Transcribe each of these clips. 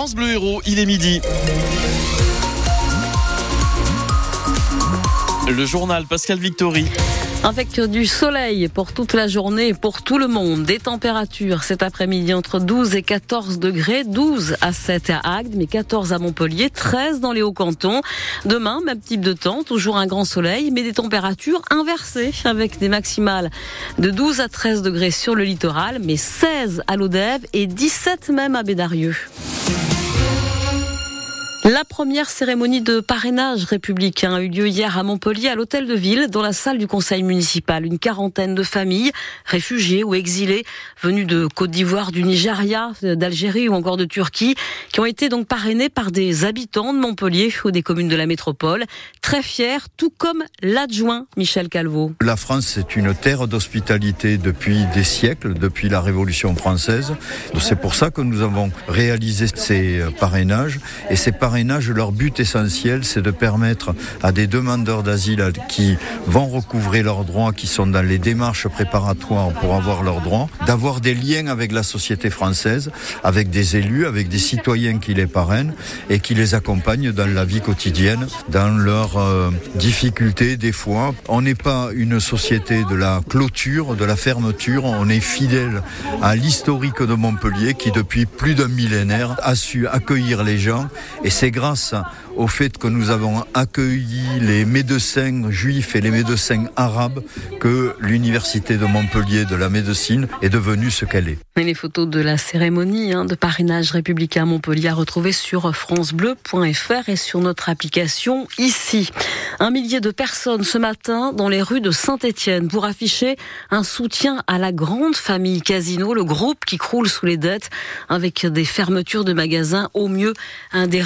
France Bleu Héros, il est midi. Le journal Pascal Victory. Avec du soleil pour toute la journée pour tout le monde. Des températures cet après-midi entre 12 et 14 degrés. 12 à 7 à Agde, mais 14 à Montpellier, 13 dans les Hauts-Cantons. Demain, même type de temps, toujours un grand soleil, mais des températures inversées avec des maximales de 12 à 13 degrés sur le littoral, mais 16 à l'Odève et 17 même à Bédarieux. La première cérémonie de parrainage républicain a eu lieu hier à Montpellier, à l'hôtel de ville, dans la salle du conseil municipal. Une quarantaine de familles, réfugiées ou exilées, venues de Côte d'Ivoire, du Nigeria, d'Algérie ou encore de Turquie, qui ont été donc parrainées par des habitants de Montpellier ou des communes de la métropole. Très fiers, tout comme l'adjoint Michel Calvo. La France est une terre d'hospitalité depuis des siècles, depuis la Révolution française. C'est pour ça que nous avons réalisé ces parrainages et ces parrainages leur but essentiel, c'est de permettre à des demandeurs d'asile qui vont recouvrer leurs droits, qui sont dans les démarches préparatoires pour avoir leurs droits, d'avoir des liens avec la société française, avec des élus, avec des citoyens qui les parrainent et qui les accompagnent dans la vie quotidienne, dans leurs euh, difficultés des fois. On n'est pas une société de la clôture, de la fermeture, on est fidèle à l'historique de Montpellier qui depuis plus d'un millénaire a su accueillir les gens et c'est grâce au fait que nous avons accueilli les médecins juifs et les médecins arabes que l'université de Montpellier de la médecine est devenue ce qu'elle est. Et les photos de la cérémonie hein, de parrainage républicain à Montpellier à retrouver sur francebleu.fr et sur notre application ici. Un millier de personnes ce matin dans les rues de Saint-Étienne pour afficher un soutien à la grande famille Casino, le groupe qui croule sous les dettes avec des fermetures de magasins, au mieux un des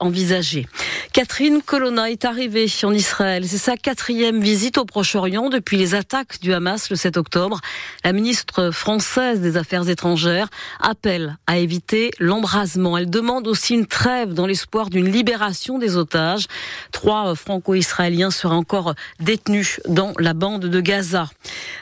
envisagés. Catherine Colonna est arrivée en Israël. C'est sa quatrième visite au Proche-Orient depuis les attaques du Hamas le 7 octobre. La ministre française des Affaires étrangères appelle à éviter l'embrasement. Elle demande aussi une trêve dans l'espoir d'une libération des otages. Trois franco-israéliens seraient encore détenus dans la bande de Gaza.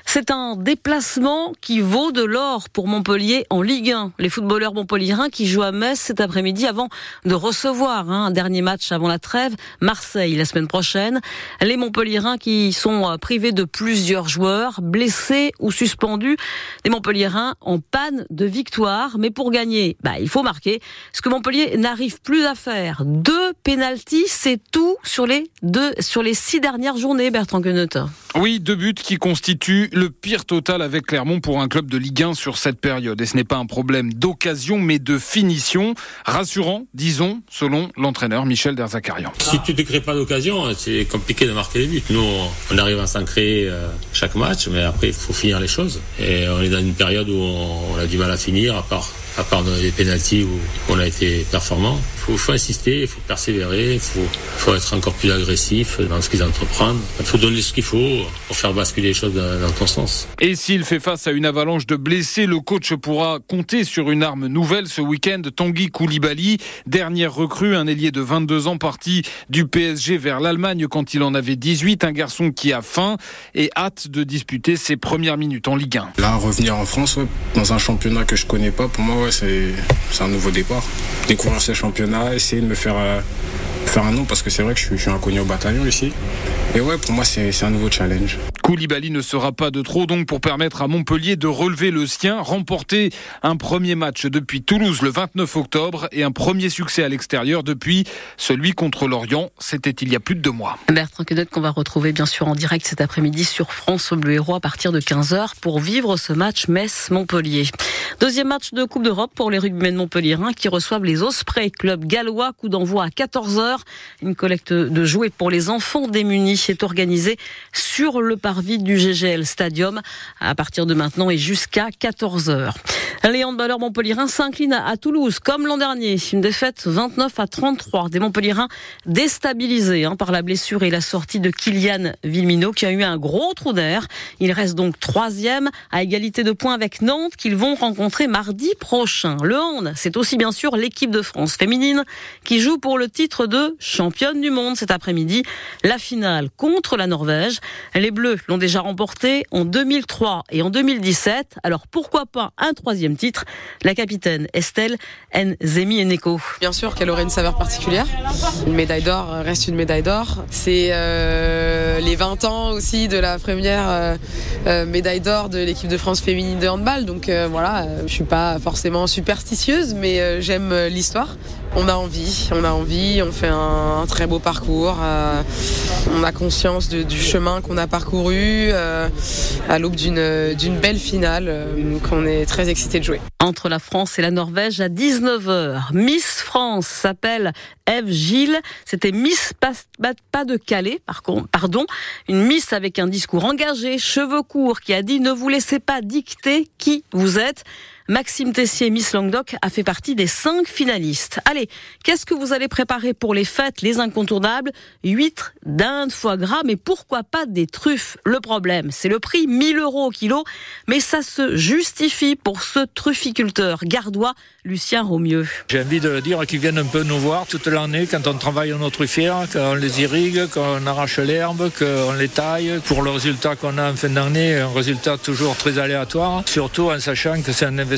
C'est un déplacement qui vaut de l'or pour Montpellier en Ligue 1. Les footballeurs montpelliérains qui jouent à Metz cet après-midi avant de recevoir hein, un dernier match avant la trêve, Marseille la semaine prochaine. Les Montpelliérains qui sont euh, privés de plusieurs joueurs, blessés ou suspendus. Les Montpelliérains en panne de victoire, mais pour gagner, bah, il faut marquer. Ce que Montpellier n'arrive plus à faire. Deux pénalties, c'est tout sur les deux, sur les six dernières journées, Bertrand Queneut. Oui, deux buts qui constituent le pire total avec Clermont pour un club de Ligue 1 sur cette période. Et ce n'est pas un problème d'occasion, mais de finition. Rassurant, disons, selon l'entraîneur Michel Derzakarian. Si tu ne crées pas d'occasion, c'est compliqué de marquer les buts. Nous, on arrive à s'en créer euh, chaque match, mais après, il faut finir les choses. Et on est dans une période où on a du mal à finir, à part à part dans les pénalties où on a été performant. Il faut, insister, il faut persévérer, il faut, être encore plus agressif dans ce qu'ils entreprennent. Il faut donner ce qu'il faut pour faire basculer les choses dans, dans ton sens. Et s'il fait face à une avalanche de blessés, le coach pourra compter sur une arme nouvelle ce week-end. Tanguy Koulibaly, dernière recrue, un ailier de 22 ans parti du PSG vers l'Allemagne quand il en avait 18, un garçon qui a faim et hâte de disputer ses premières minutes en Ligue 1. Là, revenir en France, dans un championnat que je connais pas, pour moi, c'est un nouveau départ. Découvrir ce championnat, essayer de me faire, euh, faire un nom parce que c'est vrai que je suis, je suis inconnu au bataillon ici. Et ouais, pour moi, c'est un nouveau challenge. Koulibaly ne sera pas de trop donc pour permettre à Montpellier de relever le sien, remporter un premier match depuis Toulouse le 29 octobre et un premier succès à l'extérieur depuis celui contre Lorient. C'était il y a plus de deux mois. Bertrand Quedet qu'on va retrouver bien sûr en direct cet après-midi sur France Bleu Héros à partir de 15h pour vivre ce match Metz-Montpellier. Deuxième match de Coupe d'Europe pour les rugbymen montpelliérains qui reçoivent les Ospreys, club gallois, coup d'envoi à 14h. Une collecte de jouets pour les enfants démunis est organisée sur le parvis du GGL Stadium à partir de maintenant et jusqu'à 14h. Les handballeurs montpelliérains s'inclinent à Toulouse comme l'an dernier. Une défaite 29 à 33 des montpelliérains déstabilisés hein, par la blessure et la sortie de Kylian Vilmino qui a eu un gros trou d'air. Il reste donc troisième à égalité de points avec Nantes qu'ils vont rencontrer mardi prochain. Le hand, c'est aussi bien sûr l'équipe de France féminine qui joue pour le titre de championne du monde cet après-midi. La finale contre la Norvège. Les Bleus l'ont déjà remporté en 2003 et en 2017. Alors pourquoi pas un troisième titre. La capitaine Estelle Nzemi Eneko. Bien sûr qu'elle aurait une saveur particulière. Une médaille d'or reste une médaille d'or. C'est euh, les 20 ans aussi de la première euh, euh, médaille d'or de l'équipe de France féminine de handball. Donc voilà, je suis pas forcément superstitieuse, mais j'aime l'histoire. On a envie, on a envie, on fait un très beau parcours. On a conscience du chemin qu'on a parcouru euh, à l'aube d'une d'une belle finale euh, qu'on est très excité de jouer. Entre la France et la Norvège à 19h. Miss France s'appelle Eve Gilles. C'était Miss Pas, de Calais, pardon. Une Miss avec un discours engagé, cheveux courts, qui a dit ne vous laissez pas dicter qui vous êtes. Maxime Tessier, Miss Languedoc, a fait partie des cinq finalistes. Allez, qu'est-ce que vous allez préparer pour les fêtes, les incontournables? Huîtres, dinde, foie gras, mais pourquoi pas des truffes? Le problème, c'est le prix 1000 euros au kilo, mais ça se justifie pour ce trufficulteur gardois, Lucien Romieux. J'ai envie de le dire qu'ils viennent un peu nous voir toute l'année quand on travaille nos truffières, qu'on les irrigue, qu'on arrache l'herbe, qu'on les taille. Pour le résultat qu'on a en fin d'année, un résultat toujours très aléatoire, surtout en sachant que c'est un investissement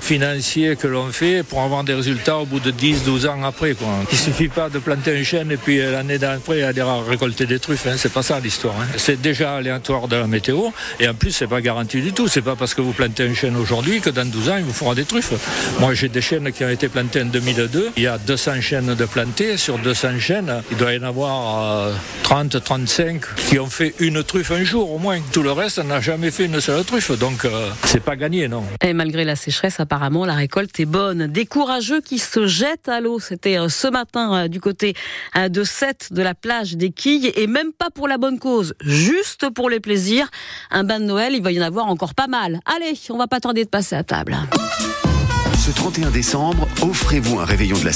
financier que l'on fait pour avoir des résultats au bout de 10-12 ans après. Quoi. Il suffit pas de planter un chêne et puis l'année d'après aller récolter des truffes. Hein. C'est pas ça l'histoire. Hein. C'est déjà aléatoire de la météo et en plus c'est pas garanti du tout. C'est pas parce que vous plantez un chêne aujourd'hui que dans 12 ans il vous fera des truffes. Moi j'ai des chênes qui ont été plantés en 2002. Il y a 200 chênes de plantés. Sur 200 chênes, il doit y en avoir euh, 30, 35 qui ont fait une truffe un jour au moins. Tout le reste n'a jamais fait une seule truffe. Donc euh, c'est pas gagné, non. Et malgré la sécheresse, apparemment, la récolte est bonne. Des courageux qui se jettent à l'eau. C'était euh, ce matin euh, du côté euh, de Sète, de la plage des Quilles, et même pas pour la bonne cause, juste pour les plaisirs. Un bain de Noël, il va y en avoir encore pas mal. Allez, on va pas tarder de passer à table. Ce 31 décembre, offrez-vous un réveillon de la